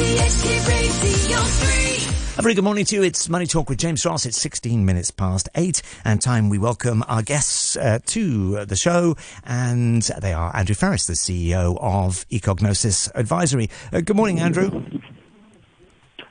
RTHK Radio 3. A very good morning to you. It's Money Talk with James Ross. It's 16 minutes past eight, and time we welcome our guests uh, to the show. And they are Andrew Freris, the CEO of Ecognosis Advisory. Uh, good morning, Andrew.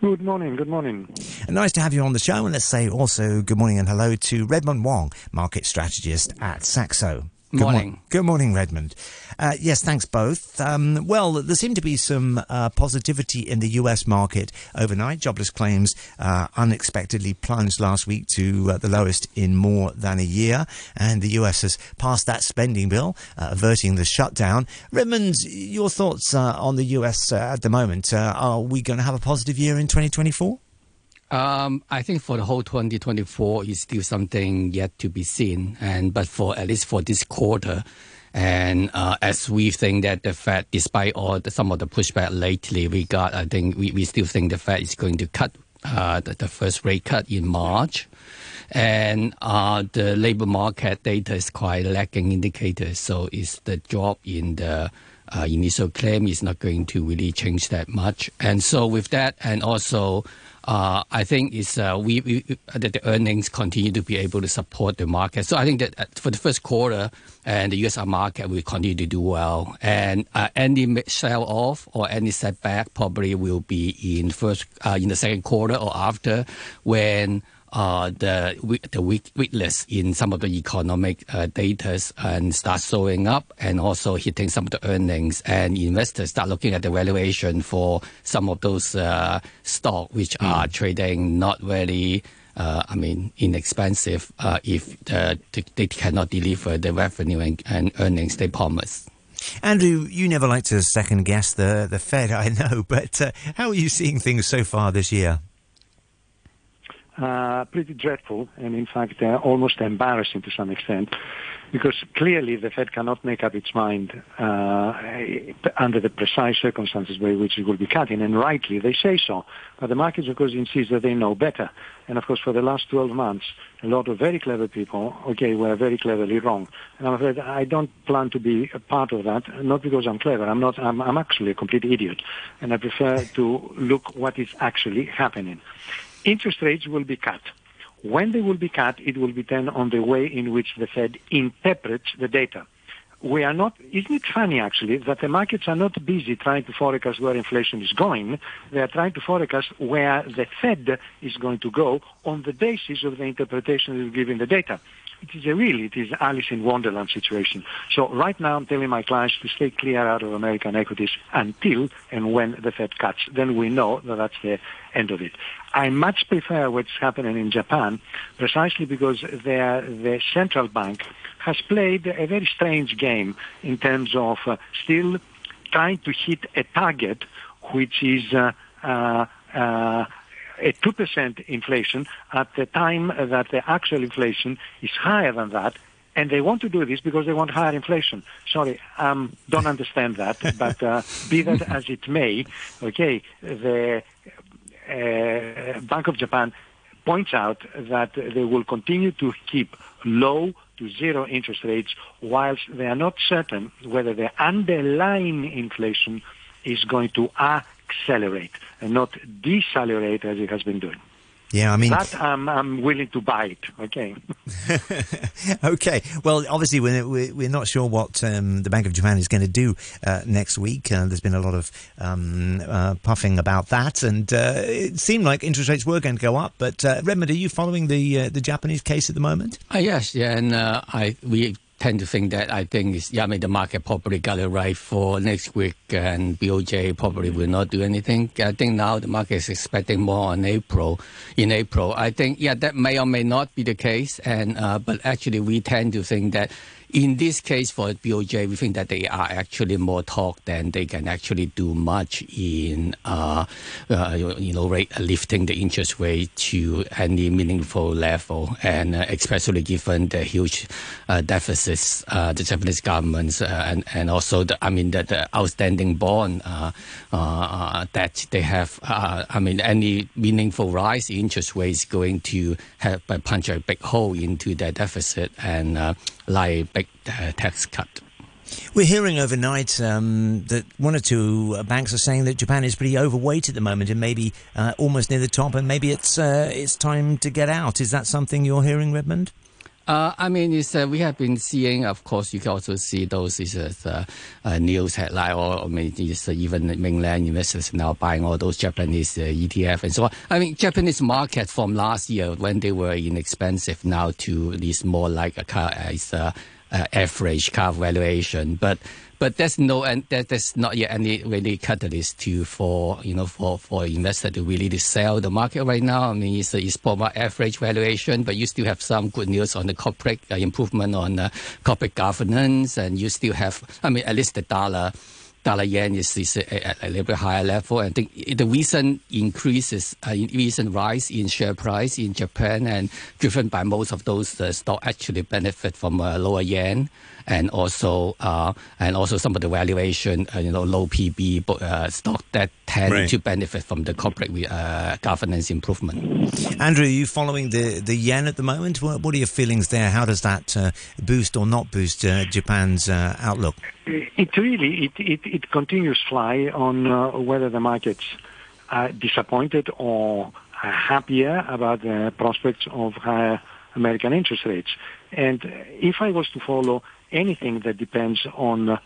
Good morning. Good morning. Nice to have you on the show. And let's say also good morning and hello to Redmond Wong, market strategist at Saxo. Good mor- Morning. good morning, Redmond. Uh, yes, thanks both. Um, well, there seemed to be some uh, positivity in the US market overnight. Jobless claims uh, unexpectedly plunged last week to uh, the lowest in more than a year, and the US has passed that spending bill, uh, averting the shutdown. Redmond, your thoughts uh, on the US uh, at the moment? Uh, are we going to have a positive year in 2024? Um, I think for the whole 2024 is still something yet to be seen, and but for at least for this quarter, and uh, as we think that the Fed, despite all the, some of the pushback lately, we got, I think we, we still think the Fed is going to cut uh, the, the first rate cut in March, and uh, the labor market data is quite lagging indicator, so is the drop in the uh, initial claim is not going to really change that much, and so with that, and also. Uh, I think is uh, we, we that the earnings continue to be able to support the market. So I think that uh, for the first quarter, and the U.S. market will continue to do well. And uh, any sell off or any setback probably will be in first uh, in the second quarter or after when. Uh, the the weak, weakness in some of the economic uh, data and start showing up, and also hitting some of the earnings, and investors start looking at the valuation for some of those uh, stock which are trading not very uh, I mean, inexpensive uh, if the, they, they cannot deliver the revenue and, and earnings they promise. Andrew, you never like to second guess the, the Fed, I know, but uh, how are you seeing things so far this year? Uh, pretty dreadful, and in fact, uh, almost embarrassing to some extent, because clearly the Fed cannot make up its mind uh, under the precise circumstances by which it will be cutting, and rightly they say so. But the markets, of course, insist that they know better. And of course, for the last 12 months, a lot of very clever people, okay, were very cleverly wrong. And I'm afraid I don't plan to be a part of that, not because I'm clever. I'm not. I'm, I'm actually a complete idiot, and I prefer to look what is actually happening interest rates will be cut. When they will be cut, it will depend on the way in which the Fed interprets the data. We are not, isn't it funny actually that the markets are not busy trying to forecast where inflation is going. They are trying to forecast where the Fed is going to go on the basis of the interpretation that is given the data. It is a really, it is Alice in Wonderland situation. So right now I'm telling my clients to stay clear out of American equities until and when the Fed cuts. Then we know that that's the end of it. I much prefer what's happening in Japan precisely because their, the central bank has played a very strange game in terms of uh, still trying to hit a target which is uh, uh, uh, a 2% inflation at the time that the actual inflation is higher than that. And they want to do this because they want higher inflation. Sorry, um, don't understand that. But uh, be that as it may, okay, the uh, Bank of Japan points out that they will continue to keep low to zero interest rates whilst they are not certain whether the underlying inflation is going to accelerate and not decelerate as it has been doing. Yeah, I mean, That um, I'm willing to buy it. Okay. okay. Well, obviously, we're, we're we're not sure what um, the Bank of Japan is going to do uh, next week. Uh, there's been a lot of um, uh, puffing about that, and uh, it seemed like interest rates were going to go up. But uh, Redmond, are you following the uh, the Japanese case at the moment? Uh, yes, yeah, and uh, I we tend to think that I think is yeah, I mean the market probably got it right for next week, and BOJ probably will not do anything. I think now the market is expecting more on April. In April, I think yeah, that may or may not be the case, and uh, but actually we tend to think that. In this case, for BOJ, we think that they are actually more talk than they can actually do much in, uh, uh, you know, rate, lifting the interest rate to any meaningful level, and uh, especially given the huge uh, deficits uh, the Japanese government uh, and and also the I mean the, the outstanding bond that they have. I mean, any meaningful rise in interest rates going to have punch a big hole into their deficit and uh, like big uh, tax cut. We're hearing overnight um, that one or two uh, banks are saying that Japan is pretty overweight at the moment and maybe uh, almost near the top, and maybe it's uh, it's time to get out. Is that something you're hearing, Redmond? Uh, I mean, it's, uh, we have been seeing, of course, you can also see those is uh, uh, news headline, or, I mean, it's, uh, even mainland investors now buying all those Japanese uh, ETF and so on. I mean, Japanese market from last year when they were inexpensive now to these more like a car, uh, is, uh, average car valuation, but but there's no and there's not yet any really catalyst to for you know for for investor to really to sell the market right now. I mean, it's it's more average valuation, but you still have some good news on the corporate uh, improvement on uh, corporate governance, and you still have I mean at least the dollar dollar yen is, is at a little bit higher level. Think the recent increases, uh, recent rise in share price in Japan and driven by most of those uh, actually benefit from uh, lower yen and also uh, and also some of the valuation, uh, you know, low PB uh, stock that tend Right. to benefit from the corporate uh, governance improvement. Andrew, are you following the, the yen at the moment? What, what are your feelings there? How does that uh, boost or not boost uh, Japan's uh, outlook? It really it, it, it continues fly on uh, whether the markets are disappointed or happier about the prospects of higher American interest rates. And if I was to follow anything that depends on uh,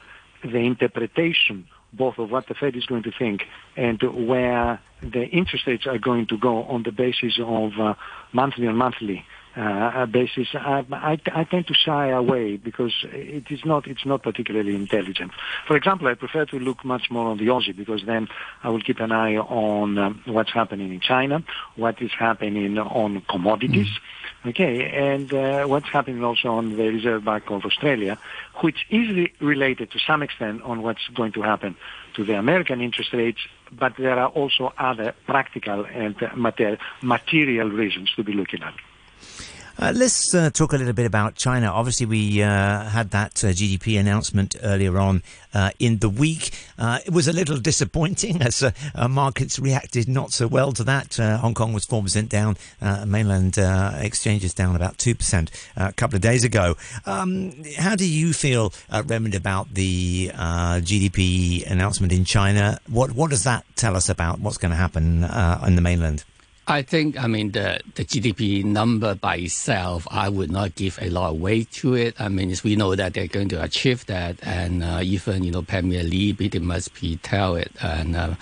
the interpretation both of what the Fed is going to think and where the interest rates are going to go on the basis of uh, monthly on monthly uh, basis, I, I, I tend to shy away because it is not it's not particularly intelligent. For example, I prefer to look much more on the Aussie because then I will keep an eye on um, what's happening in China, what is happening on commodities. Okay, and uh, what's happening also on the Reserve Bank of Australia, which is re- related to some extent on what's going to happen to the American interest rates, but there are also other practical and uh, mater- material reasons to be looking at. Uh, let's uh, talk a little bit about China. Obviously, we uh, had that uh, GDP announcement earlier on uh, in the week. Uh, it was a little disappointing as markets reacted not so well to that. Hong Kong was 4% down, mainland exchanges down about 2% uh, a couple of days ago. Um, how do you feel, Raymond, about the GDP announcement in China? What, what does that tell us about what's going to happen on the mainland? I think, I mean, the, the GDP number by itself, I would not give a lot of weight to it. I mean, we know that they're going to achieve that, and uh, even, you know, Premier Li pretty be tell it and uh,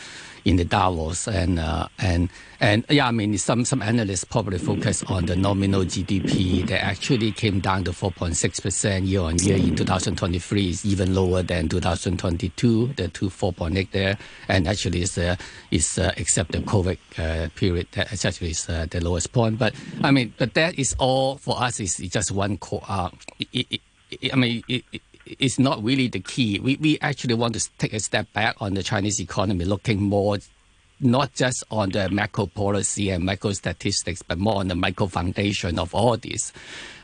in the Davos, and uh, and and yeah, I mean, some some analysts probably focus on the nominal GDP that actually came down to 4.6 percent year on year in 2023, is even lower than 2022, the two 4.8 there, and actually is uh, is uh, except the COVID uh, period that actually is uh, the lowest point. But I mean, but that is all for us is just one core. Uh, I mean. It, it, it's not really the key. We, we actually want to take a step back on the Chinese economy, looking more not just on the macro policy and macro statistics, but more on the micro foundation of all this.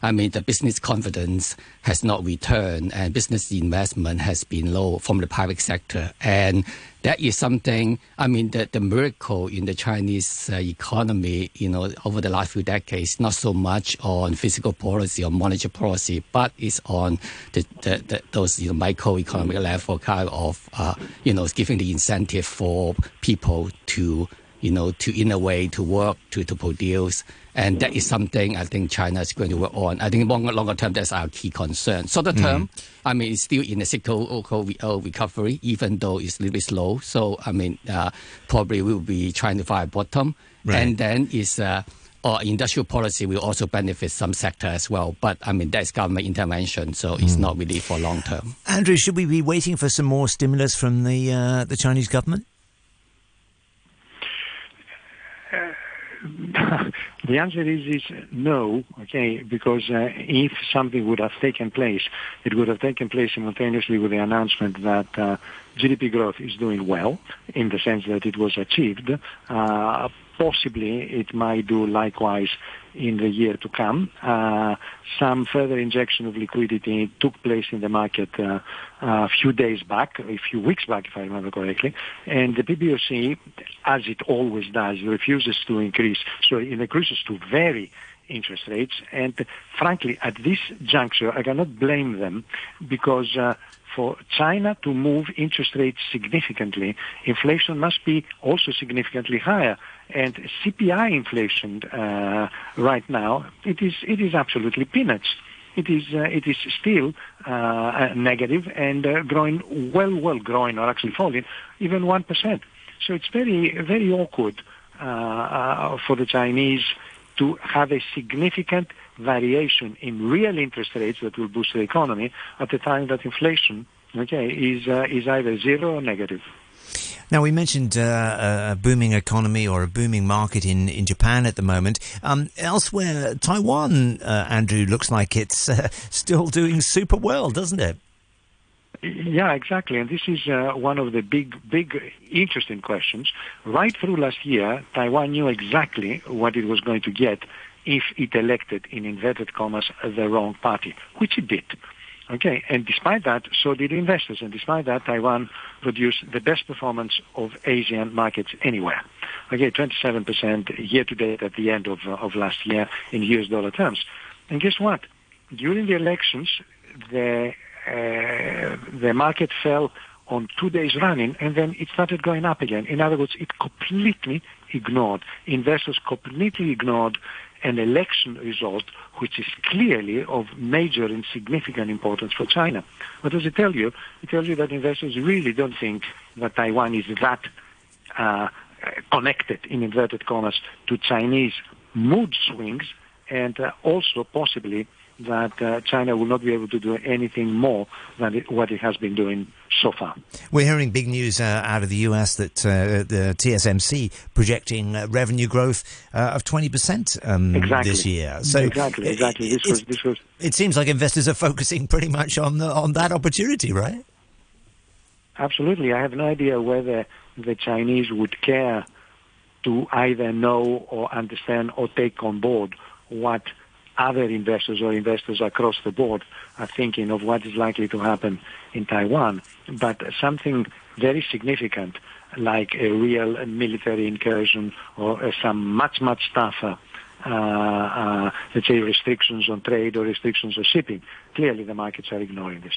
I mean, the business confidence has not returned and business investment has been low from the private sector. And that is something, I mean, the, the miracle in the Chinese uh, economy, you know, over the last few decades, not so much on fiscal policy or monetary policy, but it's on the, the, the, those you know, microeconomic level kind of, uh, you know, giving the incentive for people to, you know, to innovate, to work, to, to produce. And that is something I think China is going to work on. I think longer, longer term, that's our key concern. Shorter term, I mean, it's still in a cyclical uh, recovery, even though it's a little bit slow. So, I mean, uh, probably we'll be trying to find a bottom. Right. And then is uh, or industrial policy will also benefit some sector as well. But I mean, that's government intervention, so it's not really for long term. Andrew, should we be waiting for some more stimulus from the uh, the Chinese government? the answer is, is no, okay, because uh, if something would have taken place, it would have taken place simultaneously with the announcement that uh, GDP growth is doing well, in the sense that it was achieved. Uh, possibly it might do likewise in the year to come. Uh, some further injection of liquidity took place in the market uh, a few days back, a few weeks back, if I remember correctly, and the PBOC, as it always does, refuses to increase, so it increases to vary interest rates. And frankly, at this juncture, I cannot blame them because uh, for China to move interest rates significantly, inflation must be also significantly higher. And CPI inflation uh, right now, it is it is absolutely peanuts. It is uh, it is still uh, negative and uh, growing well, well growing or actually falling even one percent. So it's very very awkward uh, uh, for the Chinese to have a significant variation in real interest rates that will boost the economy at the time that inflation, okay, is uh, is either zero or negative. Now, we mentioned uh, a booming economy or a booming market in, in Japan at the moment. Um, elsewhere, Taiwan, uh, Andrew, looks like it's uh, still doing super well, doesn't it? Yeah, exactly. And this is uh, one of the big, big, interesting questions. Right through last year, Taiwan knew exactly what it was going to get if it elected, in inverted commas, the wrong party, which it did. Okay, and despite that, so did investors, and despite that, Taiwan produced the best performance of Asian markets anywhere. Okay, 27% year to date at the end of, uh, of last year in US dollar terms. And guess what? During the elections, the uh, the market fell on two days running and then it started going up again. In other words, it completely ignored, investors completely ignored an election result which is clearly of major and significant importance for China. What does it tell you? It tells you that investors really don't think that Taiwan is that uh, connected, in inverted commas, to Chinese mood swings and uh, also possibly that uh, China will not be able to do anything more than it, what it has been doing so far. We're hearing big news uh, out of the US that uh, the TSMC projecting uh, revenue growth uh, of 20% um, exactly. this year. So exactly, exactly. It, this was, this was. It seems like investors are focusing pretty much on the, on that opportunity, right? Absolutely. I have no idea whether the Chinese would care to either know or understand or take on board what other investors or investors across the board are thinking of what is likely to happen in Taiwan. But something very significant like a real military incursion or some much, much tougher let's say, restrictions on trade or restrictions on shipping. Clearly, the markets are ignoring this.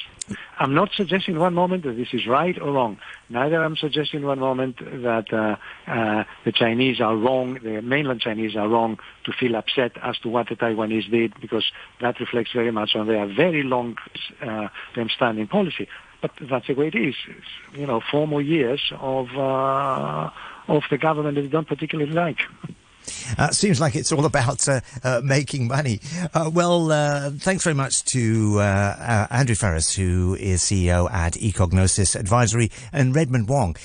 I'm not suggesting one moment that this is right or wrong. Neither I'm suggesting one moment that uh, uh, the Chinese are wrong, the mainland Chinese are wrong to feel upset as to what the Taiwanese did, because that reflects very much on their very long uh, standing policy. But that's the way it is. It's, you know, four more years of uh, of the government that they don't particularly like. Uh, seems like it's all about uh, uh, making money. Uh, well, uh, thanks very much to uh, Andrew Freris, who is CEO at Ecognosis Advisory, and Redmond Wong,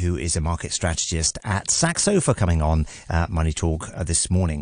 who is a market strategist at Saxo, for coming on Money Talk this morning.